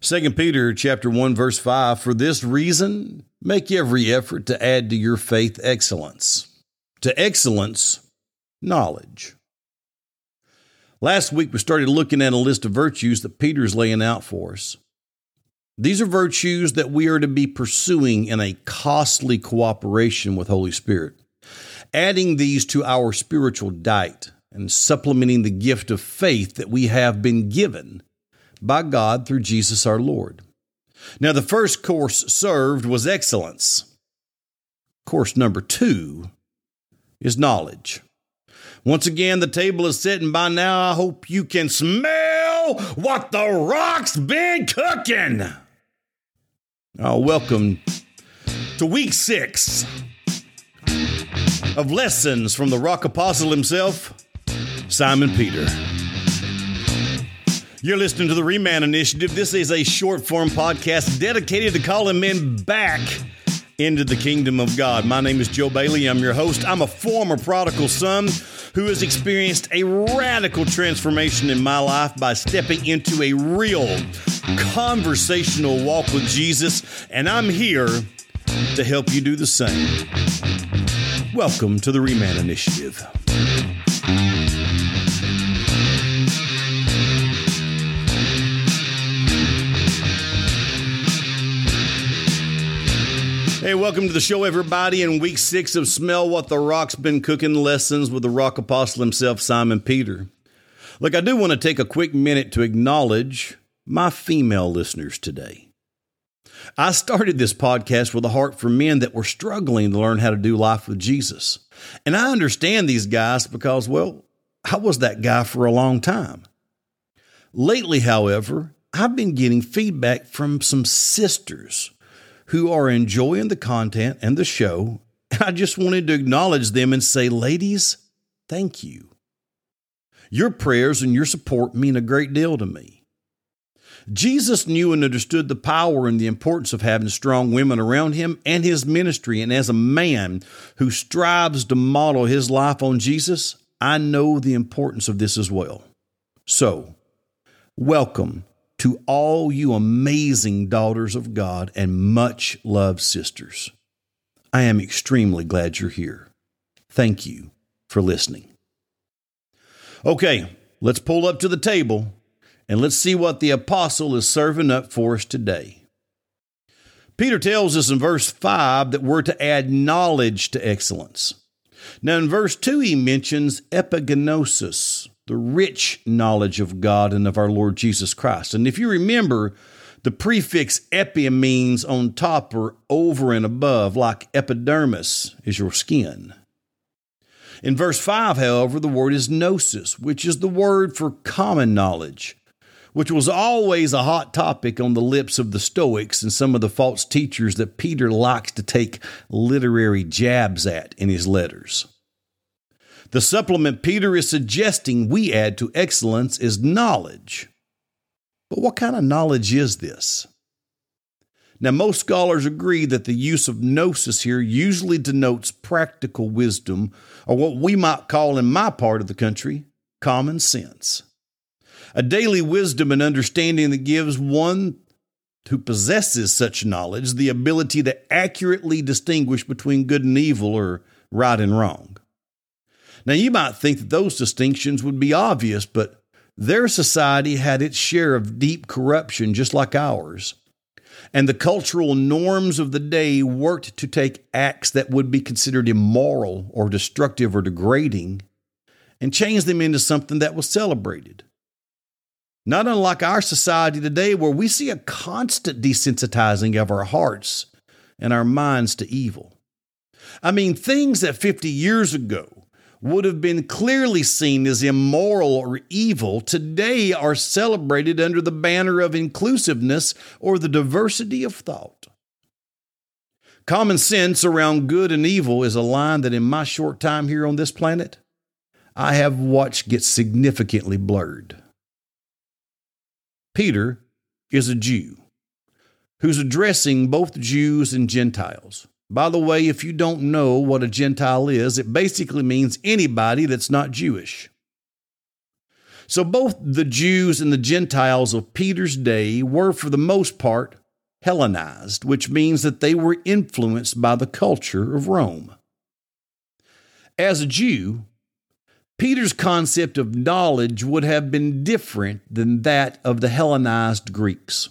2 Peter chapter 1 verse 5 for this reason make every effort to add to your faith excellence to excellence knowledge. Last week we started looking at a list of virtues that Peter's laying out for us. These are virtues that we are to be pursuing in a costly cooperation with Holy Spirit adding these to our spiritual diet and supplementing the gift of faith that we have been given by God through Jesus our Lord. Now, the first course served was excellence. Course number two is knowledge. Once again, the table is set, and by now I hope you can smell what the rock's been cooking. Oh, welcome to week six of lessons from the rock apostle himself, Simon Peter. You're listening to the Reman Initiative. This is a short form podcast dedicated to calling men back into the kingdom of God. My name is Joe Bailey. I'm your host. I'm a former prodigal son who has experienced a radical transformation in my life by stepping into a real conversational walk with Jesus, and I'm here to help you do the same. Welcome to the Reman Initiative. Hey, welcome to the show, everybody. In week six of Smell What the Rock's Been Cooking lessons with the rock apostle himself, Simon Peter. Look, I do want to take a quick minute to acknowledge my female listeners today. I started this podcast with a heart for men that were struggling to learn how to do life with Jesus. And I understand these guys because, well, I was that guy for a long time. Lately, however, I've been getting feedback from some sisters who are enjoying the content and the show. I just wanted to acknowledge them and say, ladies, thank you. Your prayers and your support mean a great deal to me. Jesus knew and understood the power and the importance of having strong women around him and his ministry. And as a man who strives to model his life on Jesus, I know the importance of this as well. So, welcome to all you amazing daughters of God and much loved sisters. I am extremely glad you're here. Thank you for listening. Okay, let's pull up to the table and let's see what the apostle is serving up for us today. Peter tells us in verse 5 that we're to add knowledge to excellence. Now, in verse 2, he mentions epigenosis, the rich knowledge of God and of our Lord Jesus Christ. And if you remember, the prefix epi means on top or over and above, like epidermis is your skin. In verse 5, however, the word is gnosis, which is the word for common knowledge, which was always a hot topic on the lips of the Stoics and some of the false teachers that Peter likes to take literary jabs at in his letters. The supplement Peter is suggesting we add to excellence is knowledge. But what kind of knowledge is this? Now, most scholars agree that the use of gnosis here usually denotes practical wisdom, or what we might call in my part of the country, common sense. A daily wisdom and understanding that gives one who possesses such knowledge the ability to accurately distinguish between good and evil or right and wrong. Now, you might think that those distinctions would be obvious, but their society had its share of deep corruption just like ours. And the cultural norms of the day worked to take acts that would be considered immoral or destructive or degrading and change them into something that was celebrated. Not unlike our society today, where we see a constant desensitizing of our hearts and our minds to evil. I mean, things that 50 years ago would have been clearly seen as immoral or evil today are celebrated under the banner of inclusiveness or the diversity of thought. Common sense around good and evil is a line that in my short time here on this planet, I have watched get significantly blurred. Peter is a Jew who's addressing both Jews and Gentiles. By the way, if you don't know what a Gentile is, it basically means anybody that's not Jewish. So both the Jews and the Gentiles of Peter's day were, for the most part, Hellenized, which means that they were influenced by the culture of Rome. As a Jew, Peter's concept of knowledge would have been different than that of the Hellenized Greeks.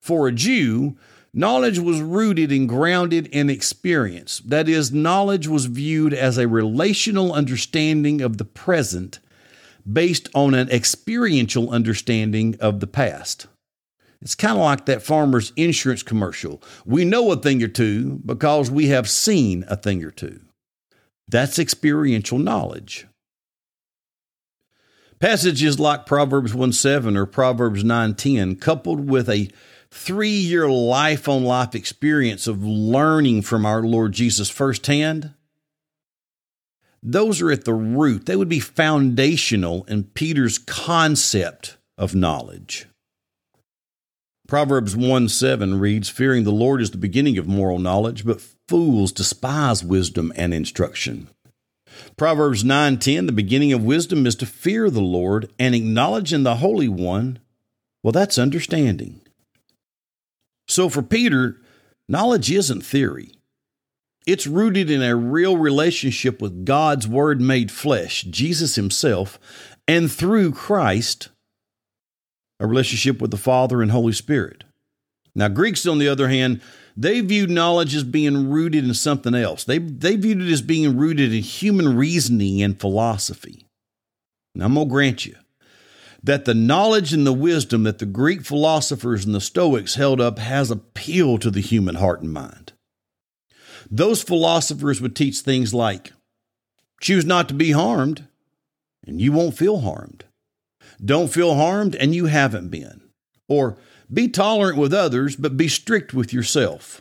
For a Jew, knowledge was rooted and grounded in experience. That is, knowledge was viewed as a relational understanding of the present based on an experiential understanding of the past. It's kind of like that farmer's insurance commercial. We know a thing or two because we have seen a thing or two. That's experiential knowledge. Passages like Proverbs 1 7 or Proverbs 9 10, coupled with a three year life on life experience of learning from our Lord Jesus firsthand, those are at the root. They would be foundational in Peter's concept of knowledge. Proverbs 1 7 reads, Fearing the Lord is the beginning of moral knowledge, but fools despise wisdom and instruction. Proverbs 9:10 The beginning of wisdom is to fear the Lord and acknowledge in the Holy One. Well, that's understanding. So for Peter, knowledge isn't theory. It's rooted in a real relationship with God's Word made flesh, Jesus Himself, and through Christ, a relationship with the Father and Holy Spirit. Now, Greeks, on the other hand, they viewed knowledge as being rooted in something else. They, they viewed it as being rooted in human reasoning and philosophy. Now, I'm going to grant you that the knowledge and the wisdom that the Greek philosophers and the Stoics held up has appeal to the human heart and mind. Those philosophers would teach things like choose not to be harmed, and you won't feel harmed. Don't feel harmed, and you haven't been. Or be tolerant with others, but be strict with yourself.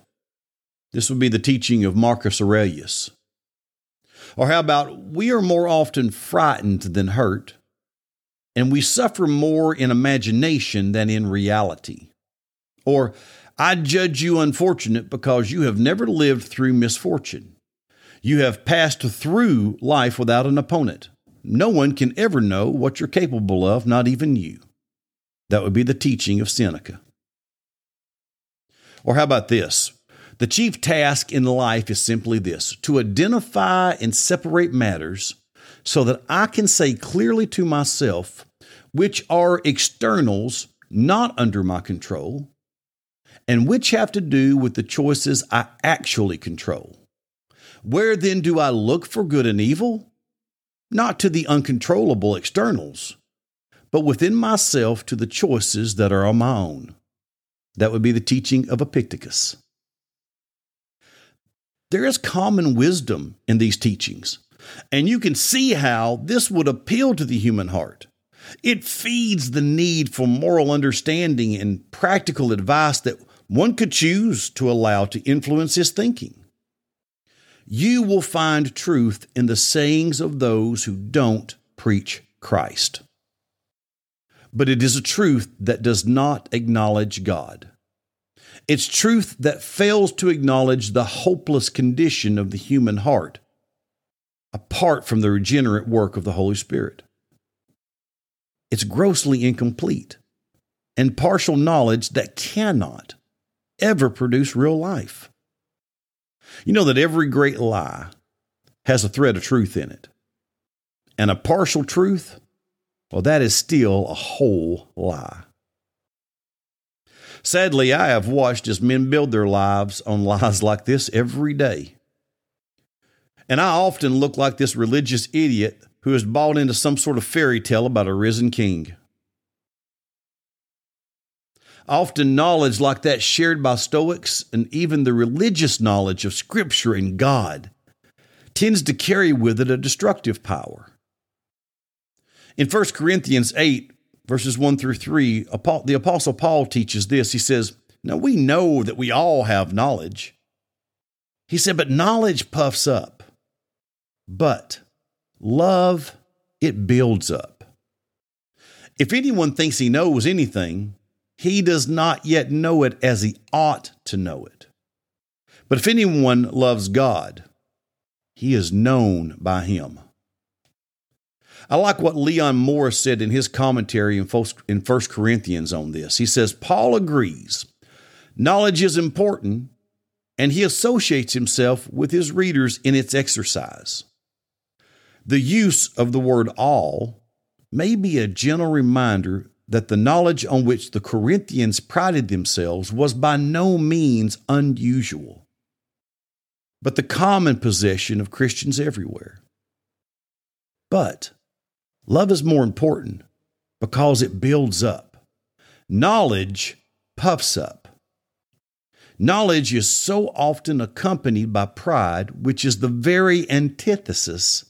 This would be the teaching of Marcus Aurelius. Or how about we are more often frightened than hurt, and we suffer more in imagination than in reality? Or I judge you unfortunate because you have never lived through misfortune. You have passed through life without an opponent. No one can ever know what you're capable of, not even you. That would be the teaching of Seneca. Or how about this? The chief task in life is simply this to identify and separate matters so that I can say clearly to myself which are externals not under my control and which have to do with the choices I actually control. Where then do I look for good and evil? Not to the uncontrollable externals, but within myself to the choices that are on my own. That would be the teaching of Epictetus. There is common wisdom in these teachings, and you can see how this would appeal to the human heart. It feeds the need for moral understanding and practical advice that one could choose to allow to influence his thinking. You will find truth in the sayings of those who don't preach Christ. But it is a truth that does not acknowledge God. It's truth that fails to acknowledge the hopeless condition of the human heart apart from the regenerate work of the Holy Spirit. It's grossly incomplete and partial knowledge that cannot ever produce real life. You know that every great lie has a thread of truth in it. And a partial truth, well, that is still a whole lie. Sadly, I have watched as men build their lives on lies like this every day. And I often look like this religious idiot who has bought into some sort of fairy tale about a risen king. Often, knowledge like that shared by Stoics and even the religious knowledge of Scripture and God tends to carry with it a destructive power. In 1 Corinthians 8, verses 1 through 3, the Apostle Paul teaches this. He says, Now we know that we all have knowledge. He said, But knowledge puffs up, but love, it builds up. If anyone thinks he knows anything, he does not yet know it as he ought to know it. But if anyone loves God, he is known by him. I like what Leon Morris said in his commentary in 1 Corinthians on this. He says, Paul agrees knowledge is important, and he associates himself with his readers in its exercise. The use of the word all may be a gentle reminder that the knowledge on which the Corinthians prided themselves was by no means unusual, but the common possession of Christians everywhere. But love is more important because it builds up. Knowledge puffs up. Knowledge is so often accompanied by pride, which is the very antithesis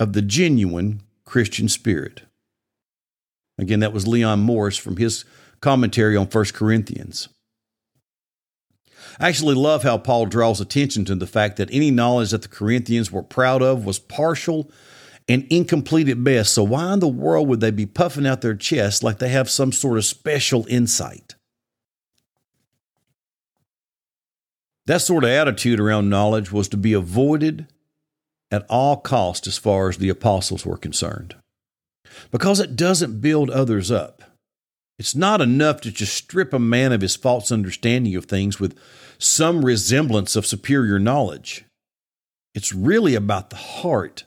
of the genuine Christian spirit. Again, that was Leon Morris from his commentary on 1 Corinthians. I actually love how Paul draws attention to the fact that any knowledge that the Corinthians were proud of was partial and incomplete at best. So, why in the world would they be puffing out their chests like they have some sort of special insight? That sort of attitude around knowledge was to be avoided at all cost as far as the apostles were concerned. Because it doesn't build others up. It's not enough to just strip a man of his false understanding of things with some resemblance of superior knowledge. It's really about the heart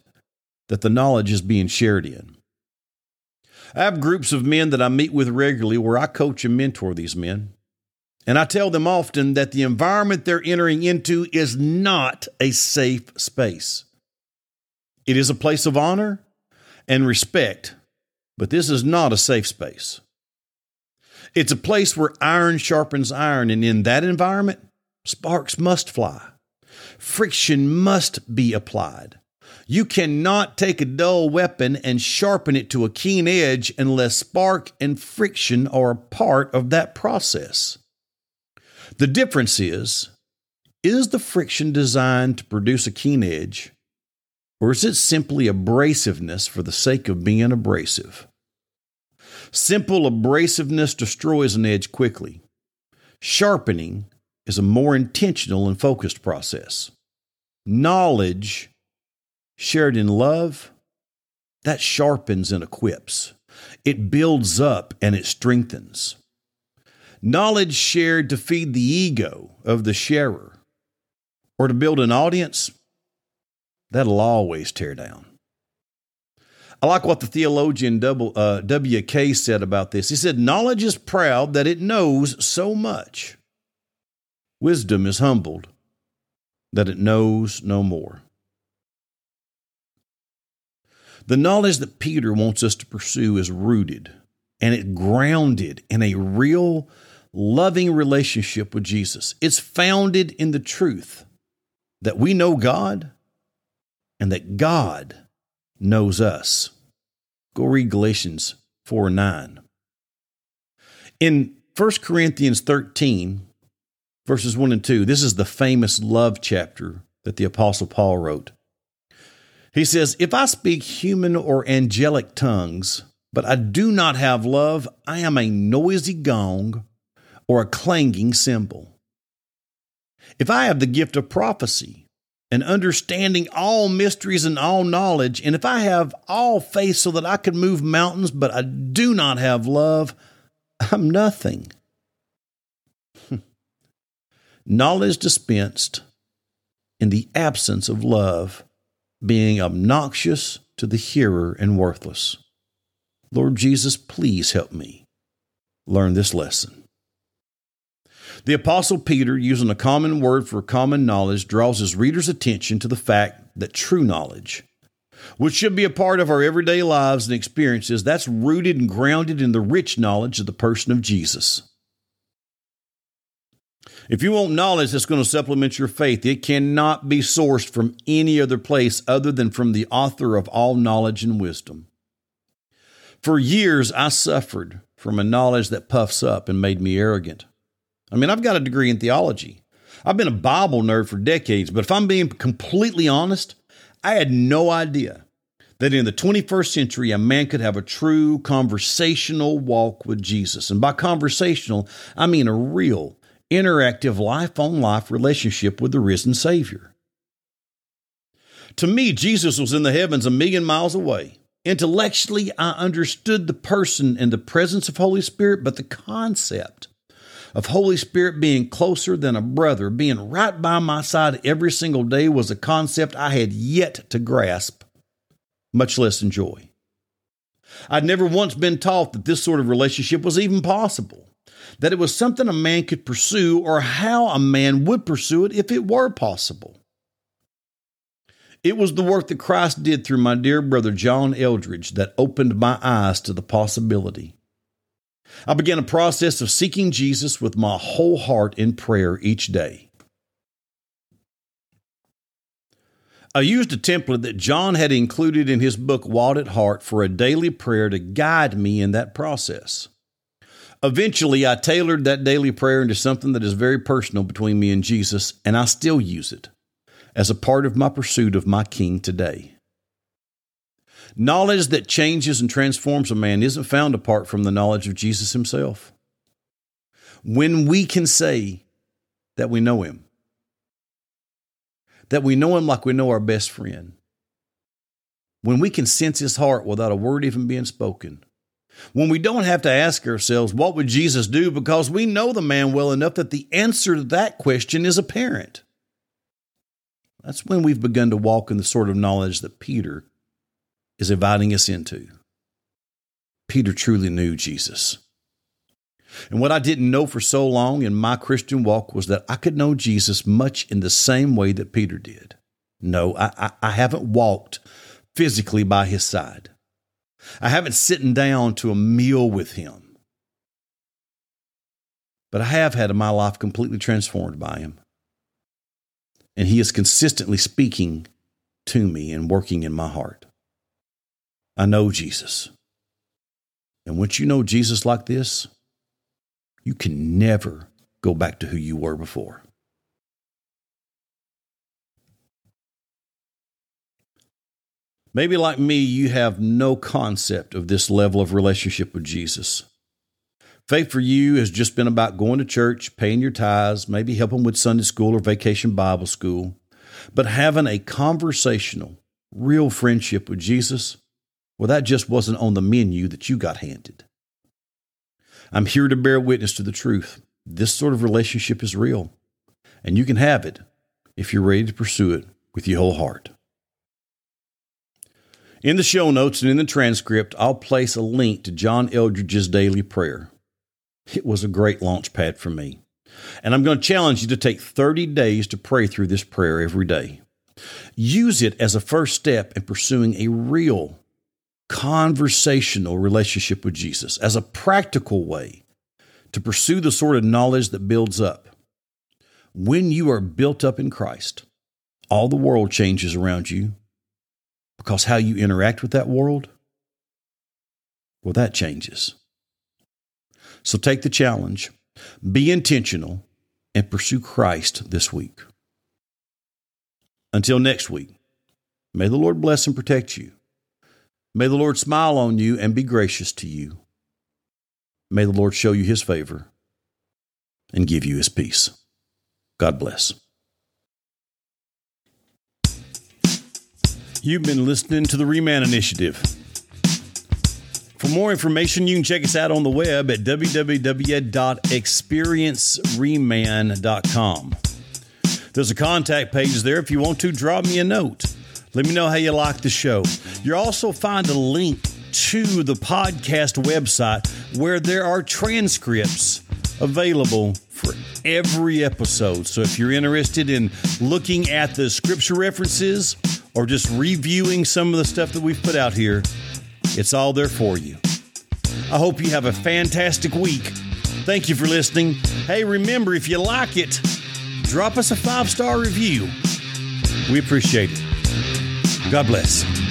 that the knowledge is being shared in. I have groups of men that I meet with regularly where I coach and mentor these men. And I tell them often that the environment they're entering into is not a safe space. It is a place of honor and respect, but this is not a safe space. It's a place where iron sharpens iron, and in that environment, sparks must fly. Friction must be applied. You cannot take a dull weapon and sharpen it to a keen edge unless spark and friction are a part of that process. The difference is is the friction designed to produce a keen edge, or is it simply abrasiveness for the sake of being abrasive? Simple abrasiveness destroys an edge quickly. Sharpening is a more intentional and focused process. Knowledge shared in love, that sharpens and equips. It builds up and it strengthens. Knowledge shared to feed the ego of the sharer or to build an audience, that'll always tear down. I like what the theologian uh, W.K. said about this. He said, Knowledge is proud that it knows so much. Wisdom is humbled that it knows no more. The knowledge that Peter wants us to pursue is rooted and it grounded in a real loving relationship with Jesus. It's founded in the truth that we know God and that God knows us. Go read Galatians 4 9. In 1 Corinthians 13, verses 1 and 2, this is the famous love chapter that the Apostle Paul wrote. He says, If I speak human or angelic tongues, but I do not have love, I am a noisy gong or a clanging cymbal. If I have the gift of prophecy and understanding all mysteries and all knowledge, and if I have all faith so that I can move mountains, but I do not have love, I'm nothing. knowledge dispensed in the absence of love being obnoxious to the hearer and worthless. Lord Jesus, please help me learn this lesson. The Apostle Peter, using a common word for common knowledge, draws his reader's attention to the fact that true knowledge, which should be a part of our everyday lives and experiences, that's rooted and grounded in the rich knowledge of the person of Jesus. If you want knowledge that's going to supplement your faith, it cannot be sourced from any other place other than from the author of all knowledge and wisdom. For years, I suffered from a knowledge that puffs up and made me arrogant. I mean, I've got a degree in theology. I've been a Bible nerd for decades, but if I'm being completely honest, I had no idea that in the 21st century, a man could have a true conversational walk with Jesus. And by conversational, I mean a real, interactive life on life relationship with the risen Savior. To me, Jesus was in the heavens a million miles away, Intellectually, I understood the person and the presence of Holy Spirit, but the concept of Holy Spirit being closer than a brother, being right by my side every single day, was a concept I had yet to grasp, much less enjoy. I'd never once been taught that this sort of relationship was even possible, that it was something a man could pursue, or how a man would pursue it if it were possible. It was the work that Christ did through my dear brother John Eldredge that opened my eyes to the possibility. I began a process of seeking Jesus with my whole heart in prayer each day. I used a template that John had included in his book, Wild at Heart, for a daily prayer to guide me in that process. Eventually, I tailored that daily prayer into something that is very personal between me and Jesus, and I still use it as a part of my pursuit of my King today. Knowledge that changes and transforms a man isn't found apart from the knowledge of Jesus himself. When we can say that we know him, that we know him like we know our best friend, when we can sense his heart without a word even being spoken, when we don't have to ask ourselves, what would Jesus do? Because we know the man well enough that the answer to that question is apparent. That's when we've begun to walk in the sort of knowledge that Peter is inviting us into. Peter truly knew Jesus. And what I didn't know for so long in my Christian walk was that I could know Jesus much in the same way that Peter did. No, I, I, I haven't walked physically by his side. I haven't sitting down to a meal with him. But I have had my life completely transformed by him and He is consistently speaking to me and working in my heart. I know Jesus. And once you know Jesus like this, you can never go back to who you were before. Maybe like me, you have no concept of this level of relationship with Jesus. Faith for you has just been about going to church, paying your tithes, maybe helping with Sunday school or vacation Bible school, but having a conversational, real friendship with Jesus, well, that just wasn't on the menu that you got handed. I'm here to bear witness to the truth. This sort of relationship is real, and you can have it if you're ready to pursue it with your whole heart. In the show notes and in the transcript, I'll place a link to John Eldredge's daily prayer. It was a great launch pad for me. And I'm going to challenge you to take 30 days to pray through this prayer every day. Use it as a first step in pursuing a real conversational relationship with Jesus, as a practical way to pursue the sort of knowledge that builds up. When you are built up in Christ, all the world changes around you because how you interact with that world, well, that changes. So take the challenge, be intentional, and pursue Christ this week. Until next week, may the Lord bless and protect you. May the Lord smile on you and be gracious to you. May the Lord show you his favor and give you his peace. God bless. You've been listening to the Reman Initiative. For more information, you can check us out on the web at www.experiencereman.com. There's a contact page there if you want to drop me a note. Let me know how you like the show. You'll also find a link to the podcast website where there are transcripts available for every episode. So if you're interested in looking at the scripture references or just reviewing some of the stuff that we've put out here, it's all there for you. I hope you have a fantastic week. Thank you for listening. Hey, remember, if you like it, drop us a five star review. We appreciate it. God bless.